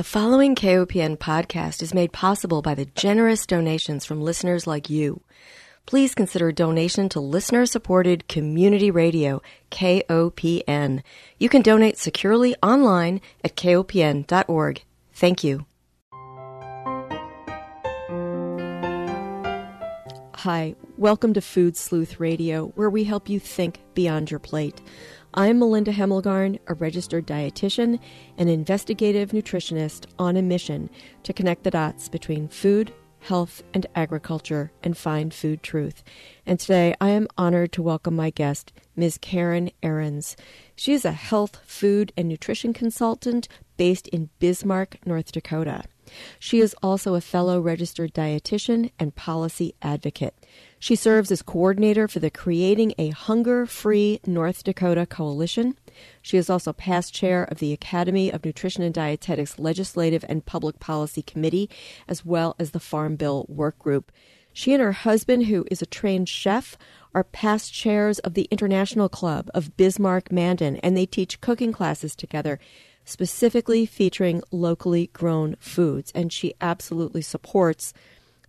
The following KOPN podcast is made possible by the generous donations from listeners like you. Please consider a donation to listener supported community radio, KOPN. You can donate securely online at kopn.org. Thank you. Hi, welcome to Food Sleuth Radio, where we help you think beyond your plate. I'm Melinda Hemmelgarn, a registered dietitian and investigative nutritionist on a mission to connect the dots between food, health, and agriculture and find food truth. And today I am honored to welcome my guest, Ms. Karen Ehrens. She is a health, food, and nutrition consultant based in Bismarck, North Dakota. She is also a fellow registered dietitian and policy advocate. She serves as coordinator for the Creating a Hunger Free North Dakota Coalition. She is also past chair of the Academy of Nutrition and Dietetics Legislative and Public Policy Committee, as well as the Farm Bill Work Group. She and her husband, who is a trained chef, are past chairs of the International Club of Bismarck Mandan, and they teach cooking classes together, specifically featuring locally grown foods. And she absolutely supports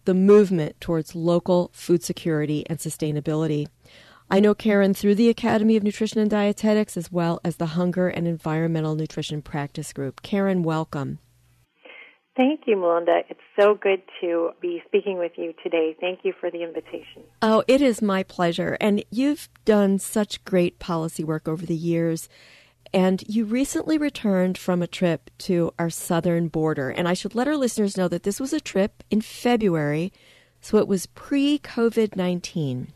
the movement towards local food security and sustainability. I know Karen through the Academy of Nutrition and Dietetics as well as the Hunger and Environmental Nutrition Practice Group. Karen, welcome. Thank you, Melinda. It's so good to be speaking with you today. Thank you for the invitation. Oh, it is my pleasure. And you've done such great policy work over the years. And you recently returned from a trip to our southern border. And I should let our listeners know that this was a trip in February, so it was pre COVID 19.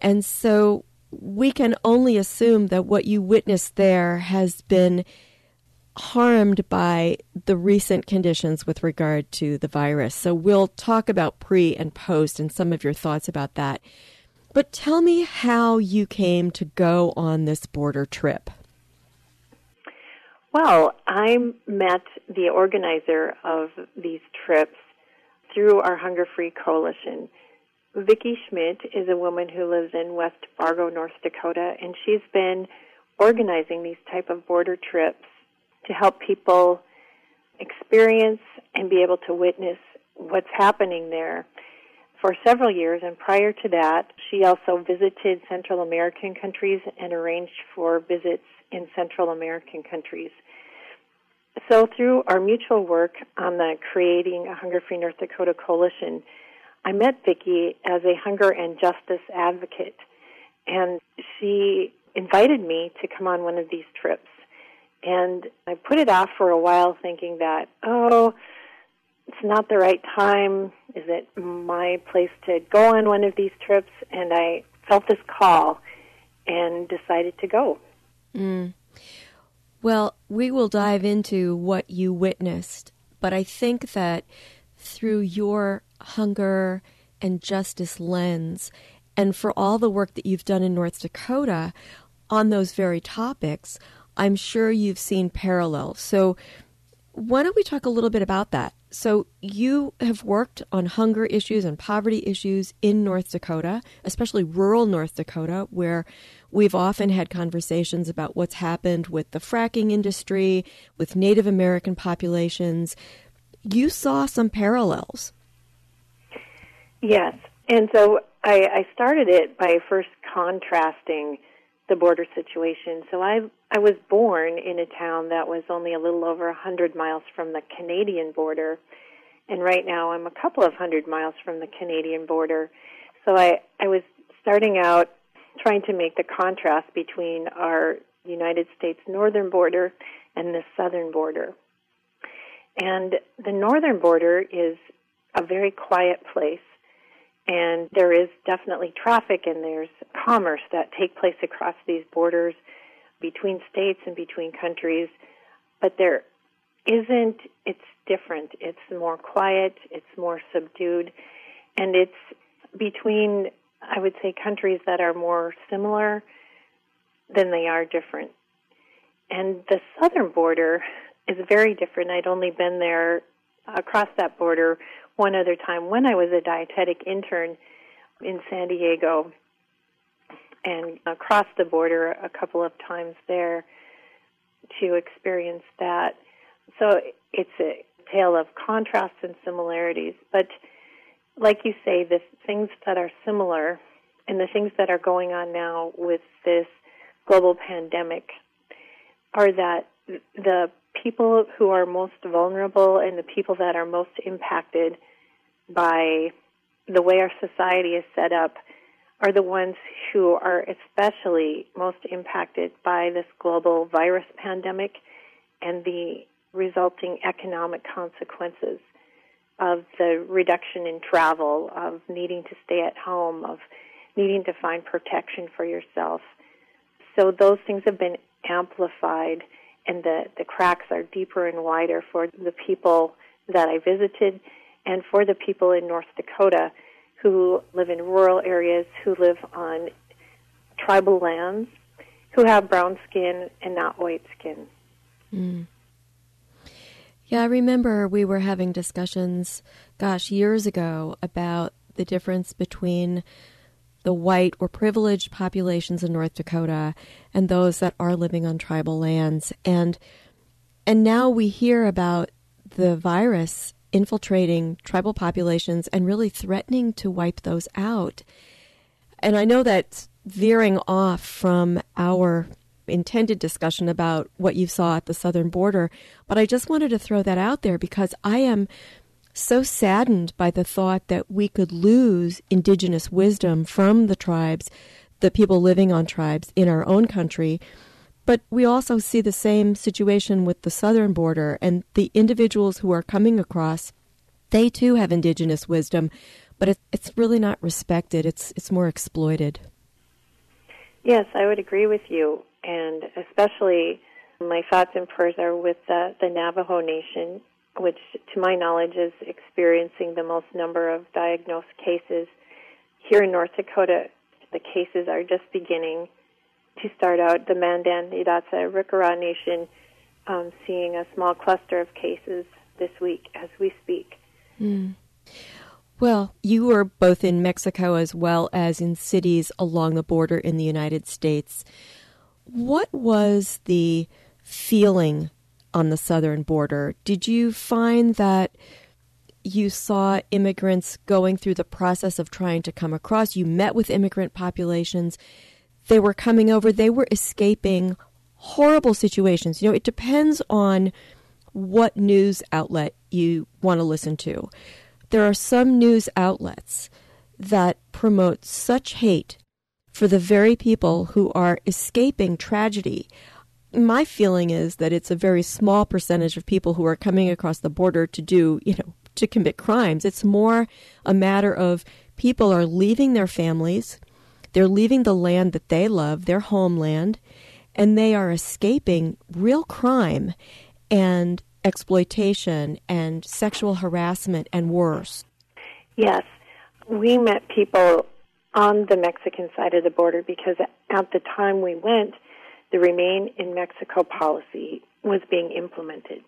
And so we can only assume that what you witnessed there has been harmed by the recent conditions with regard to the virus. So we'll talk about pre and post and some of your thoughts about that. But tell me how you came to go on this border trip. Well, I met the organizer of these trips through our Hunger Free Coalition. Vicki Schmidt is a woman who lives in West Fargo, North Dakota, and she's been organizing these type of border trips to help people experience and be able to witness what's happening there for several years. And prior to that, she also visited Central American countries and arranged for visits in Central American countries. So, through our mutual work on the Creating a Hunger Free North Dakota Coalition, I met Vicki as a hunger and justice advocate, and she invited me to come on one of these trips. And I put it off for a while, thinking that, oh, it's not the right time. Is it my place to go on one of these trips? And I felt this call and decided to go. Mm. Well, we will dive into what you witnessed, but I think that through your hunger and justice lens, and for all the work that you've done in North Dakota on those very topics, I'm sure you've seen parallels. So, why don't we talk a little bit about that? So, you have worked on hunger issues and poverty issues in North Dakota, especially rural North Dakota, where We've often had conversations about what's happened with the fracking industry, with Native American populations. You saw some parallels. Yes. And so I, I started it by first contrasting the border situation. So I I was born in a town that was only a little over a hundred miles from the Canadian border, and right now I'm a couple of hundred miles from the Canadian border. So I I was starting out trying to make the contrast between our United States northern border and the southern border. And the northern border is a very quiet place, and there is definitely traffic and there's commerce that take place across these borders between states and between countries, but there isn't, it's different. It's more quiet, it's more subdued, and it's between I would say countries that are more similar than they are different. And the southern border is very different. I'd only been there across that border one other time when I was a dietetic intern in San Diego and across the border a couple of times there to experience that. So it's a tale of contrasts and similarities. But like you say, the things that are similar and the things that are going on now with this global pandemic are that the people who are most vulnerable and the people that are most impacted by the way our society is set up are the ones who are especially most impacted by this global virus pandemic and the resulting economic consequences of the reduction in travel, of needing to stay at home, of needing to find protection for yourself. So those things have been amplified and the, the cracks are deeper and wider for the people that I visited and for the people in North Dakota who live in rural areas, who live on tribal lands, who have brown skin and not white skin. Mm. Yeah, I remember we were having discussions, gosh, years ago about the difference between the white or privileged populations in North Dakota and those that are living on tribal lands. And and now we hear about the virus infiltrating tribal populations and really threatening to wipe those out. And I know that's veering off from our intended discussion about what you saw at the southern border, but I just wanted to throw that out there because I am so saddened by the thought that we could lose indigenous wisdom from the tribes, the people living on tribes in our own country. But we also see the same situation with the southern border and the individuals who are coming across. They too have indigenous wisdom, but it, it's really not respected. It's it's more exploited. Yes, I would agree with you, and especially my thoughts and prayers are with the, the Navajo Nation which to my knowledge is experiencing the most number of diagnosed cases. Here in North Dakota, the cases are just beginning to start out. The Mandan, Hidatsa, Arikara Nation um, seeing a small cluster of cases this week as we speak. Mm. Well, you were both in Mexico as well as in cities along the border in the United States. What was the feeling on the southern border. Did you find that you saw immigrants going through the process of trying to come across? You met with immigrant populations. They were coming over, they were escaping horrible situations. You know, it depends on what news outlet you want to listen to. There are some news outlets that promote such hate for the very people who are escaping tragedy my feeling is that it's a very small percentage of people who are coming across the border to do, you know, to commit crimes. It's more a matter of people are leaving their families, they're leaving the land that they love, their homeland, and they are escaping real crime and exploitation and sexual harassment and worse. Yes. We met people on the Mexican side of the border because at the time we went, the Remain in Mexico policy was being implemented.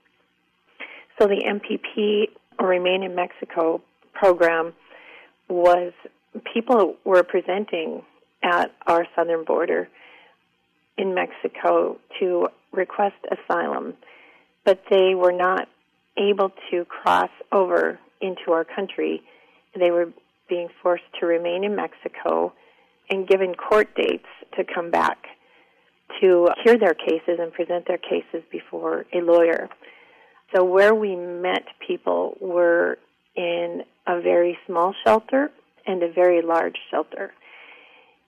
So the MPP, or Remain in Mexico program, was people were presenting at our southern border in Mexico to request asylum, but they were not able to cross over into our country. They were being forced to remain in Mexico and given court dates to come back to hear their cases and present their cases before a lawyer. So where we met people were in a very small shelter and a very large shelter.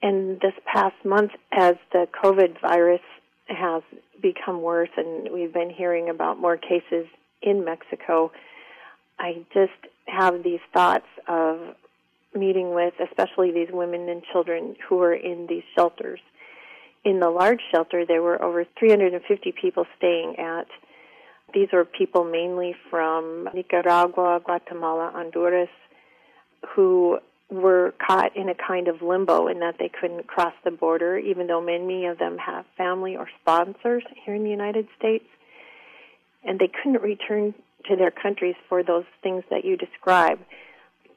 And this past month, as the COVID virus has become worse and we've been hearing about more cases in Mexico, I just have these thoughts of meeting with especially these women and children who are in these shelters in the large shelter, there were over 350 people staying at. These were people mainly from Nicaragua, Guatemala, Honduras, who were caught in a kind of limbo in that they couldn't cross the border, even though many of them have family or sponsors here in the United States. And they couldn't return to their countries for those things that you describe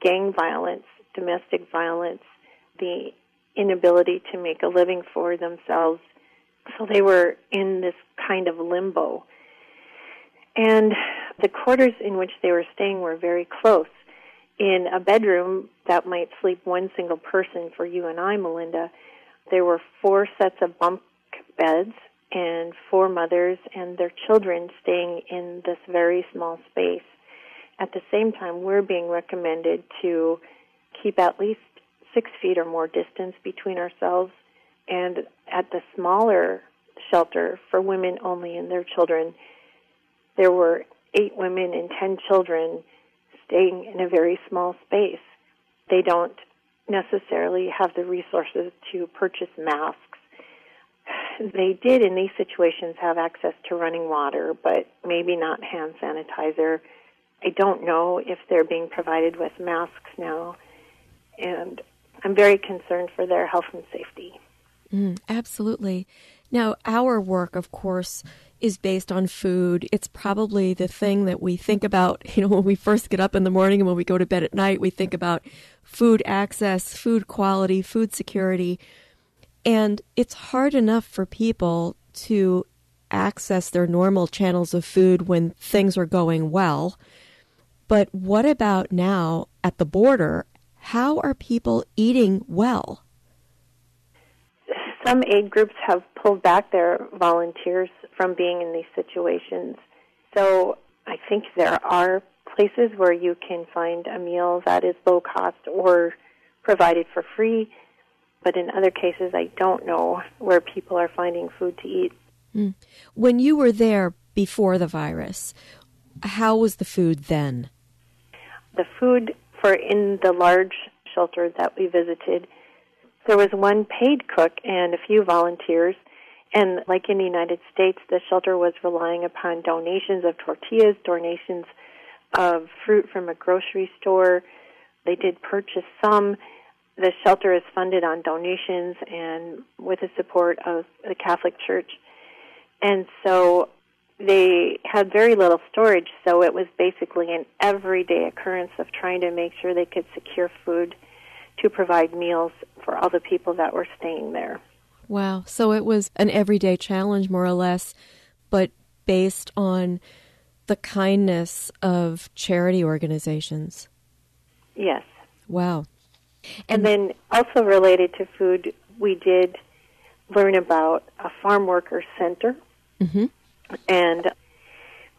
gang violence, domestic violence, the inability to make a living for themselves. So they were in this kind of limbo. And The quarters in which they were staying were very close. In a bedroom that might sleep one single person for you and I, Melinda, there were four sets of bunk beds and four mothers and their children staying in this very small space. At the same time, we're being recommended to keep at least six feet or more distance between ourselves. And at the smaller shelter for women only and their children, there were eight women and ten children staying in a very small space. They don't necessarily have the resources to purchase masks. They did in these situations have access to running water, but maybe not hand sanitizer. I don't know if they're being provided with masks now, and I'm very concerned for their health and safety. Mm, absolutely. Now, our work, of course, is based on food. It's probably the thing that we think about, you know, when we first get up in the morning and when we go to bed at night, we think about food access, food quality, food security. And it's hard enough for people to access their normal channels of food when things are going well. But what about now at the border? How are people eating well? Some aid groups have pulled back their volunteers from being in these situations. So I think there are places where you can find a meal that is low cost or provided for free. But in other cases, I don't know where people are finding food to eat. Mm. When you were there before the virus, how was the food then? The food for in the large shelter that we visited, there was one paid cook and a few volunteers. And like in the United States, the shelter was relying upon donations of tortillas, donations of fruit from a grocery store. They did purchase some. The shelter is funded on donations and with the support of the Catholic Church. And so they had very little storage, so it was basically an everyday occurrence of trying to make sure they could secure food to provide meals for all the people that were staying there. Wow. So it was an everyday challenge, more or less, but based on the kindness of charity organizations. Yes. Wow. And, and then also related to food, we did learn about a farm worker center. Mm-hmm. And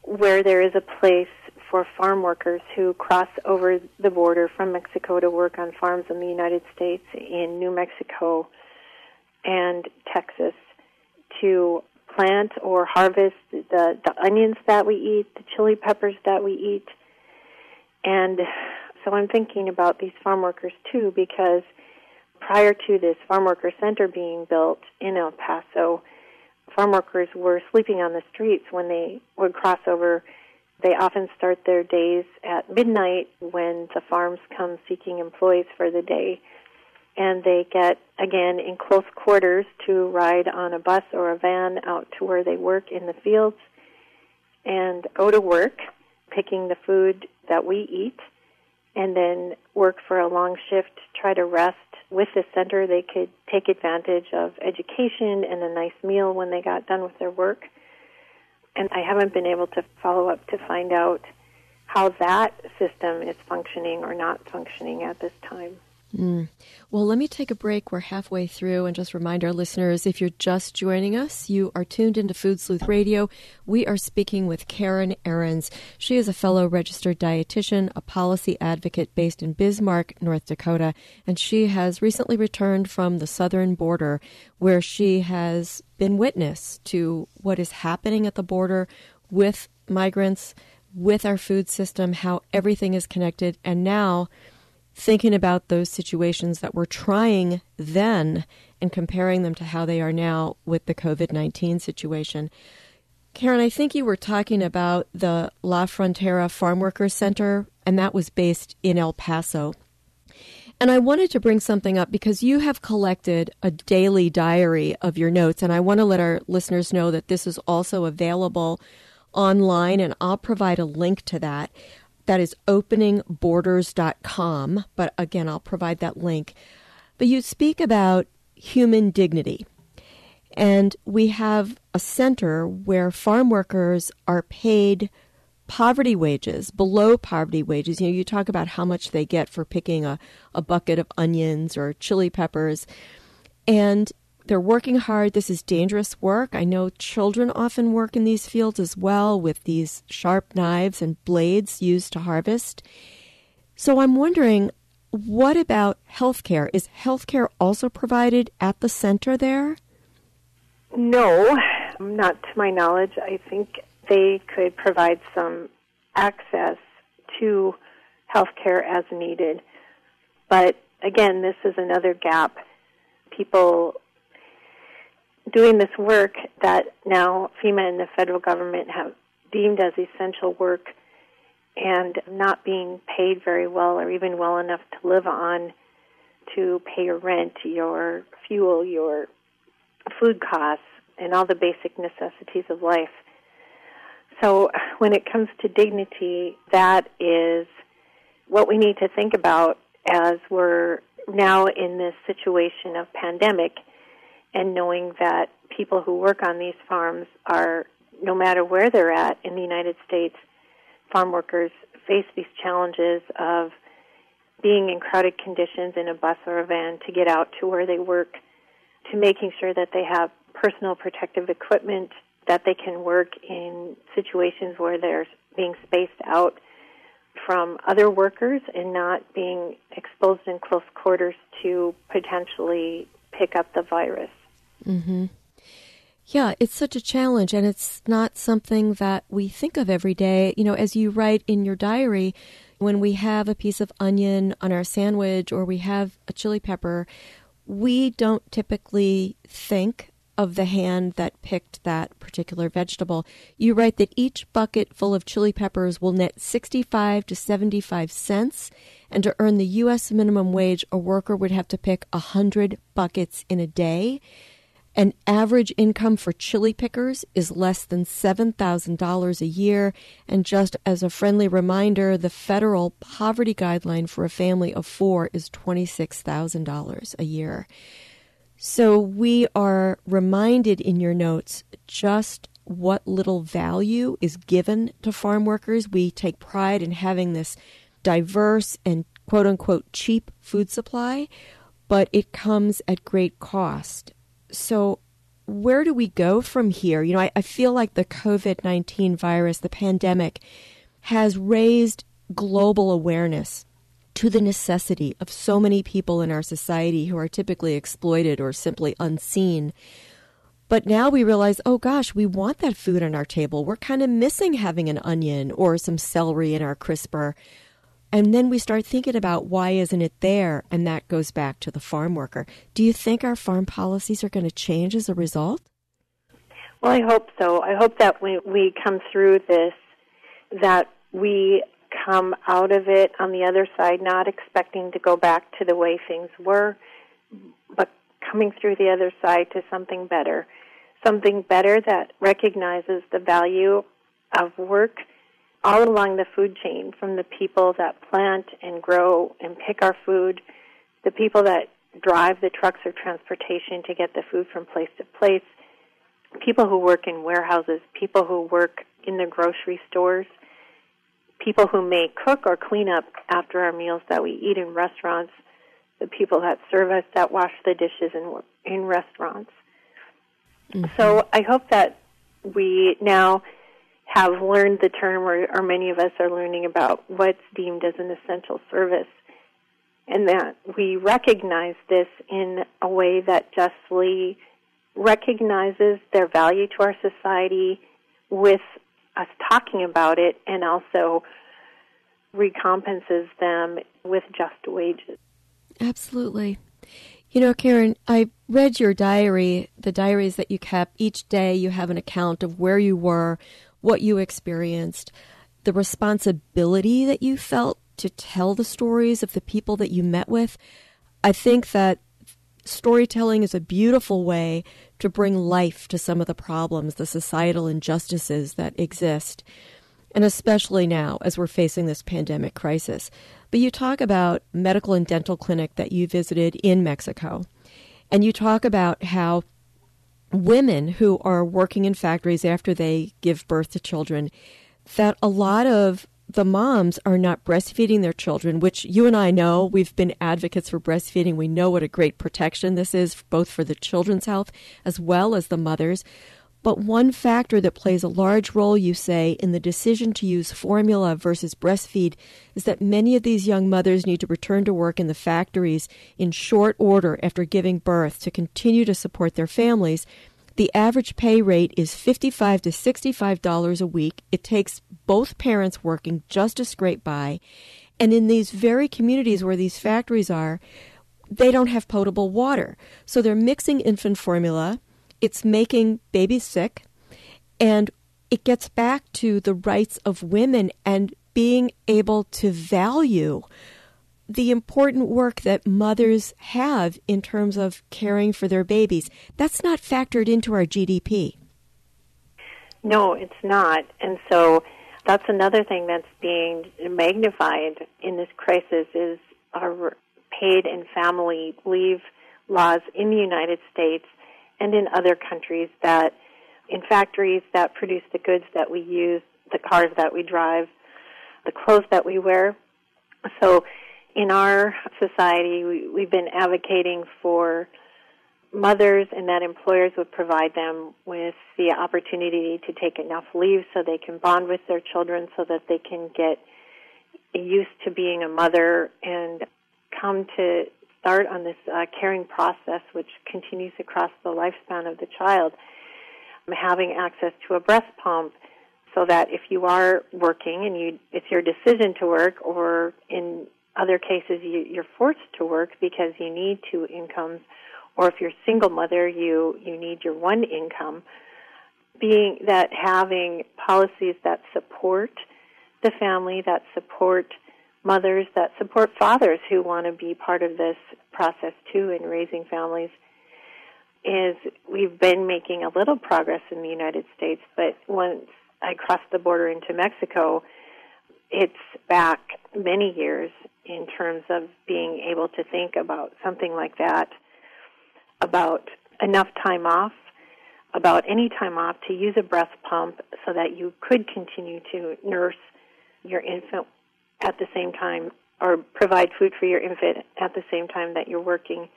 where there is a place for farm workers who cross over the border from Mexico to work on farms in the United States, in New Mexico, and Texas to plant or harvest the, the onions that we eat, the chili peppers that we eat. And so I'm thinking about these farm workers too because prior to this farm worker center being built in El Paso, farm workers were sleeping on the streets when they would cross over. They often start their days at midnight when the farms come seeking employees for the day and they get again in close quarters to ride on a bus or a van out to where they work in the fields and go to work picking the food that we eat and then work for a long shift try to rest with the center. They could take advantage of education and a nice meal when they got done with their work. And i haven't been able to follow up to find out how that system is functioning or not functioning at this time Mm. Well, let me take a break. We're halfway through and just remind our listeners if you're just joining us, you are tuned into Food Sleuth Radio. We are speaking with Karen Ehrens. She is a fellow registered dietitian, a policy advocate based in Bismarck, North Dakota, and she has recently returned from the southern border where she has been witness to what is happening at the border with migrants, with our food system, how everything is connected, and now thinking about those situations that were trying then and comparing them to how they are now with the COVID 19 situation. Karen, I think you were talking about the La Frontera Farm Workers Center, and that was based in El Paso. And I wanted to bring something up because you have collected a daily diary of your notes, and I want to let our listeners know that this is also available online, and I'll provide a link to that. That is openingborders.com. But again, I'll provide that link. But you speak about human dignity. And we have a center where farm workers are paid poverty wages, below poverty wages. You know, you talk about how much they get for picking a, a bucket of onions or chili peppers. And they're working hard. This is dangerous work. I know children often work in these fields as well with these sharp knives and blades used to harvest. So I'm wondering, what about healthcare? Is healthcare also provided at the center there? No, not to my knowledge. I think they could provide some access to healthcare as needed. But again, this is another gap. People doing this work that now FEMA and the federal government have deemed as essential work and not being paid very well or even well enough to live on to pay your rent, your fuel, your food costs, and all the basic necessities of life. So when it comes to dignity, that is what we need to think about as we're now in this situation of pandemic and knowing that people who work on these farms are, no matter where they're at in the United States, farm workers face these challenges of being in crowded conditions in a bus or a van to get out to where they work, to making sure that they have personal protective equipment, that they can work in situations where they're being spaced out from other workers and not being exposed in close quarters to potentially pick up the virus. Mm-hmm. Yeah, it's such a challenge, and it's not something that we think of every day. You know, as you write in your diary, when we have a piece of onion on our sandwich or we have a chili pepper, we don't typically think of the hand that picked that particular vegetable. You write that each bucket full of chili peppers will net 65 to 75 cents, and to earn the U.S. minimum wage, a worker would have to pick 100 buckets in a day. An average income for chili pickers is less than $7,000 a year. And just as a friendly reminder, the federal poverty guideline for a family of four is $26,000 a year. So we are reminded in your notes just what little value is given to farm workers. We take pride in having this diverse and quote unquote cheap food supply, but it comes at great cost. So, where do we go from here? You know, I, I feel like the COVID 19 virus, the pandemic, has raised global awareness to the necessity of so many people in our society who are typically exploited or simply unseen. But now we realize, oh gosh, we want that food on our table. We're kind of missing having an onion or some celery in our crisper. And then we start thinking about why isn't it there? And that goes back to the farm worker. Do you think our farm policies are going to change as a result? Well, I hope so. I hope that when we come through this, that we come out of it on the other side, not expecting to go back to the way things were, but coming through the other side to something better. Something better that recognizes the value of work all along the food chain, from the people that plant and grow and pick our food, the people that drive the trucks or transportation to get the food from place to place, people who work in warehouses, people who work in the grocery stores, people who may cook or clean up after our meals that we eat in restaurants, the people that serve us that wash the dishes in in restaurants. Mm-hmm. So I hope that we now have learned the term, or, or many of us are learning about what's deemed as an essential service, and that we recognize this in a way that justly recognizes their value to our society with us talking about it and also recompenses them with just wages. Absolutely. You know, Karen, I read your diary, the diaries that you kept. Each day you have an account of where you were, what you experienced, the responsibility that you felt to tell the stories of the people that you met with. I think that storytelling is a beautiful way to bring life to some of the problems, the societal injustices that exist, and especially now as we're facing this pandemic crisis. But you talk about medical and dental clinic that you visited in Mexico, and you talk about how women who are working in factories after they give birth to children that a lot of the moms are not breastfeeding their children, which you and I know. We've been advocates for breastfeeding. We know what a great protection this is, both for the children's health as well as the mothers. But one factor that plays a large role, you say, in the decision to use formula versus breastfeed is that many of these young mothers need to return to work in the factories in short order after giving birth to continue to support their families. The average pay rate is 55 to $65 a week. It takes both parents working just to scrape by. And in these very communities where these factories are, they don't have potable water. So they're mixing infant formula it's making babies sick, and it gets back to the rights of women and being able to value the important work that mothers have in terms of caring for their babies. That's not factored into our GDP. No, it's not. And so that's another thing that's being magnified in this crisis is our paid and family leave laws in the United States and in other countries that in factories that produce the goods that we use, the cars that we drive, the clothes that we wear. So in our society, we, we've been advocating for mothers and that employers would provide them with the opportunity to take enough leave so they can bond with their children so that they can get used to being a mother and come to start on this uh, caring process, which continues across the lifespan of the child, having access to a breast pump so that if you are working and you it's your decision to work or in other cases you, you're forced to work because you need two incomes. Or if you're single mother you you need your one income. Being that having policies that support the family that support mothers that support fathers who want to be part of this process too in raising families is we've been making a little progress in the United States, but once I crossed the border into Mexico, it's back many years in terms of being able to think about something like that, about enough time off, about any time off to use a breast pump so that you could continue to nurse your infant at the same time or provide food for your infant at the same time that you're working.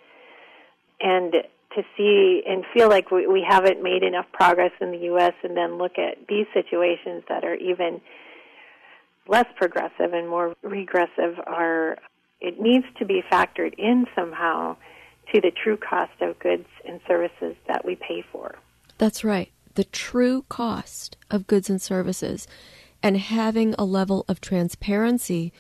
And to see and feel like we, we haven't made enough progress in the U.S. and then look at these situations that are even less progressive and more regressive are it needs to be factored in somehow to the true cost of goods and services that we pay for. That's right. The true cost of goods and services and having a level of transparency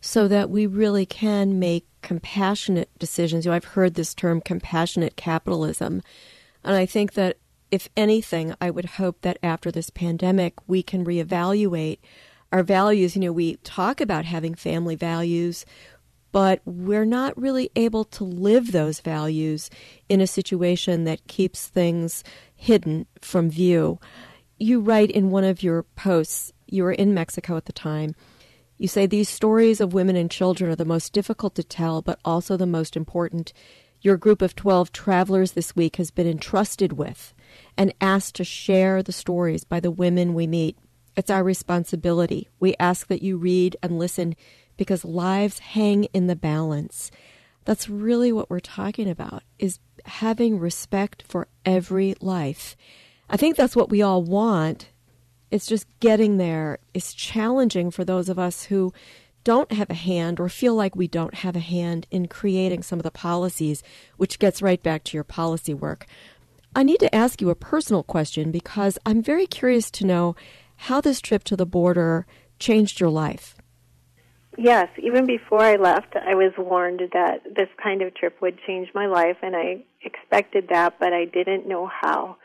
so that we really can make compassionate decisions. You know, I've heard this term compassionate capitalism. And I think that if anything, I would hope that after this pandemic, we can reevaluate our values. You know, we talk about having family values, but we're not really able to live those values in a situation that keeps things hidden from view. You write in one of your posts you were in Mexico at the time. You say these stories of women and children are the most difficult to tell, but also the most important. Your group of 12 travelers this week has been entrusted with and asked to share the stories by the women we meet. It's our responsibility. We ask that you read and listen because lives hang in the balance. That's really what we're talking about is having respect for every life. I think that's what we all want it's just getting there is challenging for those of us who don't have a hand or feel like we don't have a hand in creating some of the policies, which gets right back to your policy work. I need to ask you a personal question because I'm very curious to know how this trip to the border changed your life. Yes, even before I left, I was warned that this kind of trip would change my life, and I expected that, but I didn't know how.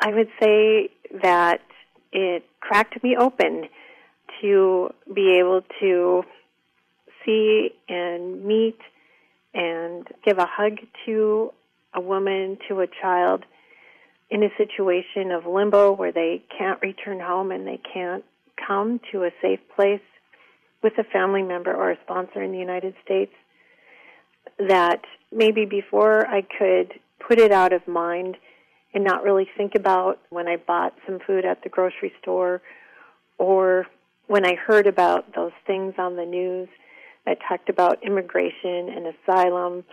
I would say that it cracked me open to be able to see and meet and give a hug to a woman, to a child in a situation of limbo where they can't return home and they can't come to a safe place with a family member or a sponsor in the United States that maybe before I could put it out of mind and not really think about when I bought some food at the grocery store or when I heard about those things on the news that talked about immigration and asylum,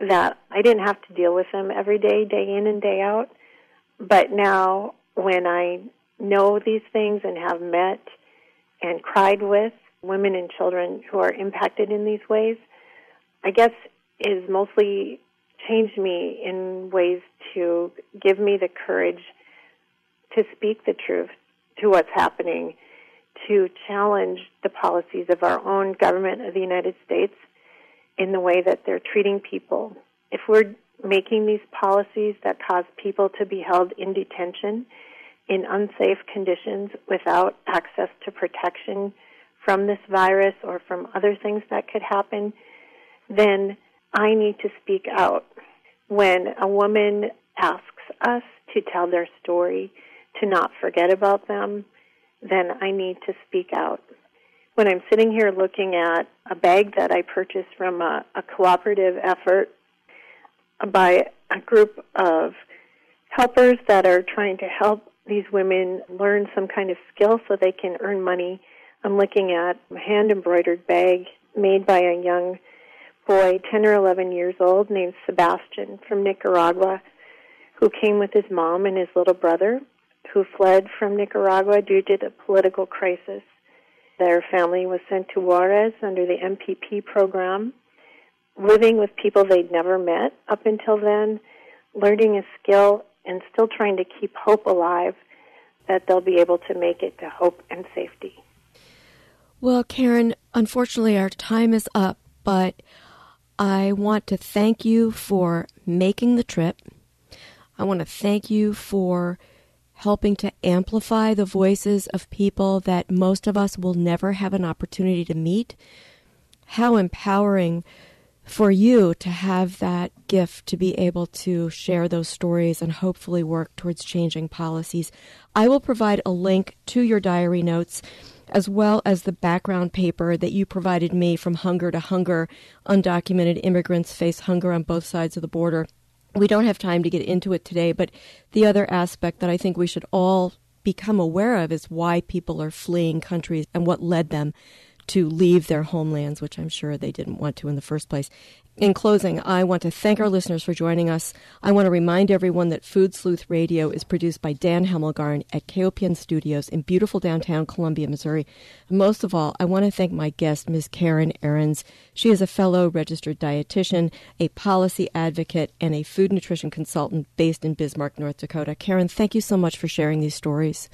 that I didn't have to deal with them every day, day in and day out. But now, when I know these things and have met and cried with women and children who are impacted in these ways, I guess is mostly changed me in ways to give me the courage to speak the truth to what's happening, to challenge the policies of our own government of the United States in the way that they're treating people. If we're making these policies that cause people to be held in detention in unsafe conditions without access to protection from this virus or from other things that could happen, then I need to speak out. When a woman asks us to tell their story, to not forget about them, then I need to speak out. When I'm sitting here looking at a bag that I purchased from a, a cooperative effort by a group of helpers that are trying to help these women learn some kind of skill so they can earn money. I'm looking at a hand embroidered bag made by a young boy, 10 or 11 years old, named Sebastian from Nicaragua, who came with his mom and his little brother, who fled from Nicaragua due to the political crisis. Their family was sent to Juarez under the MPP program, living with people they'd never met up until then, learning a skill, and still trying to keep hope alive that they'll be able to make it to hope and safety. Well, Karen, unfortunately, our time is up, but I want to thank you for making the trip. I want to thank you for helping to amplify the voices of people that most of us will never have an opportunity to meet. How empowering for you to have that gift to be able to share those stories and hopefully work towards changing policies. I will provide a link to your diary notes as well as the background paper that you provided me from Hunger to Hunger Undocumented Immigrants Face Hunger on Both Sides of the Border. We don't have time to get into it today, but the other aspect that I think we should all become aware of is why people are fleeing countries and what led them to leave their homelands, which I'm sure they didn't want to in the first place. In closing, I want to thank our listeners for joining us. I want to remind everyone that Food Sleuth Radio is produced by Dan Hemmelgarn at KOPN Studios in beautiful downtown Columbia, Missouri. Most of all, I want to thank my guest, Ms. Karen Ehrens. She is a fellow registered dietitian, a policy advocate, and a food nutrition consultant based in Bismarck, North Dakota. Karen, thank you so much for sharing these stories.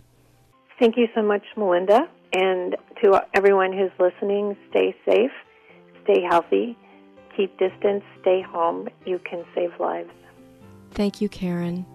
Thank you so much, Melinda. And to everyone who's listening, stay safe, stay healthy keep distance, stay home. You can save lives. Thank you, Karen.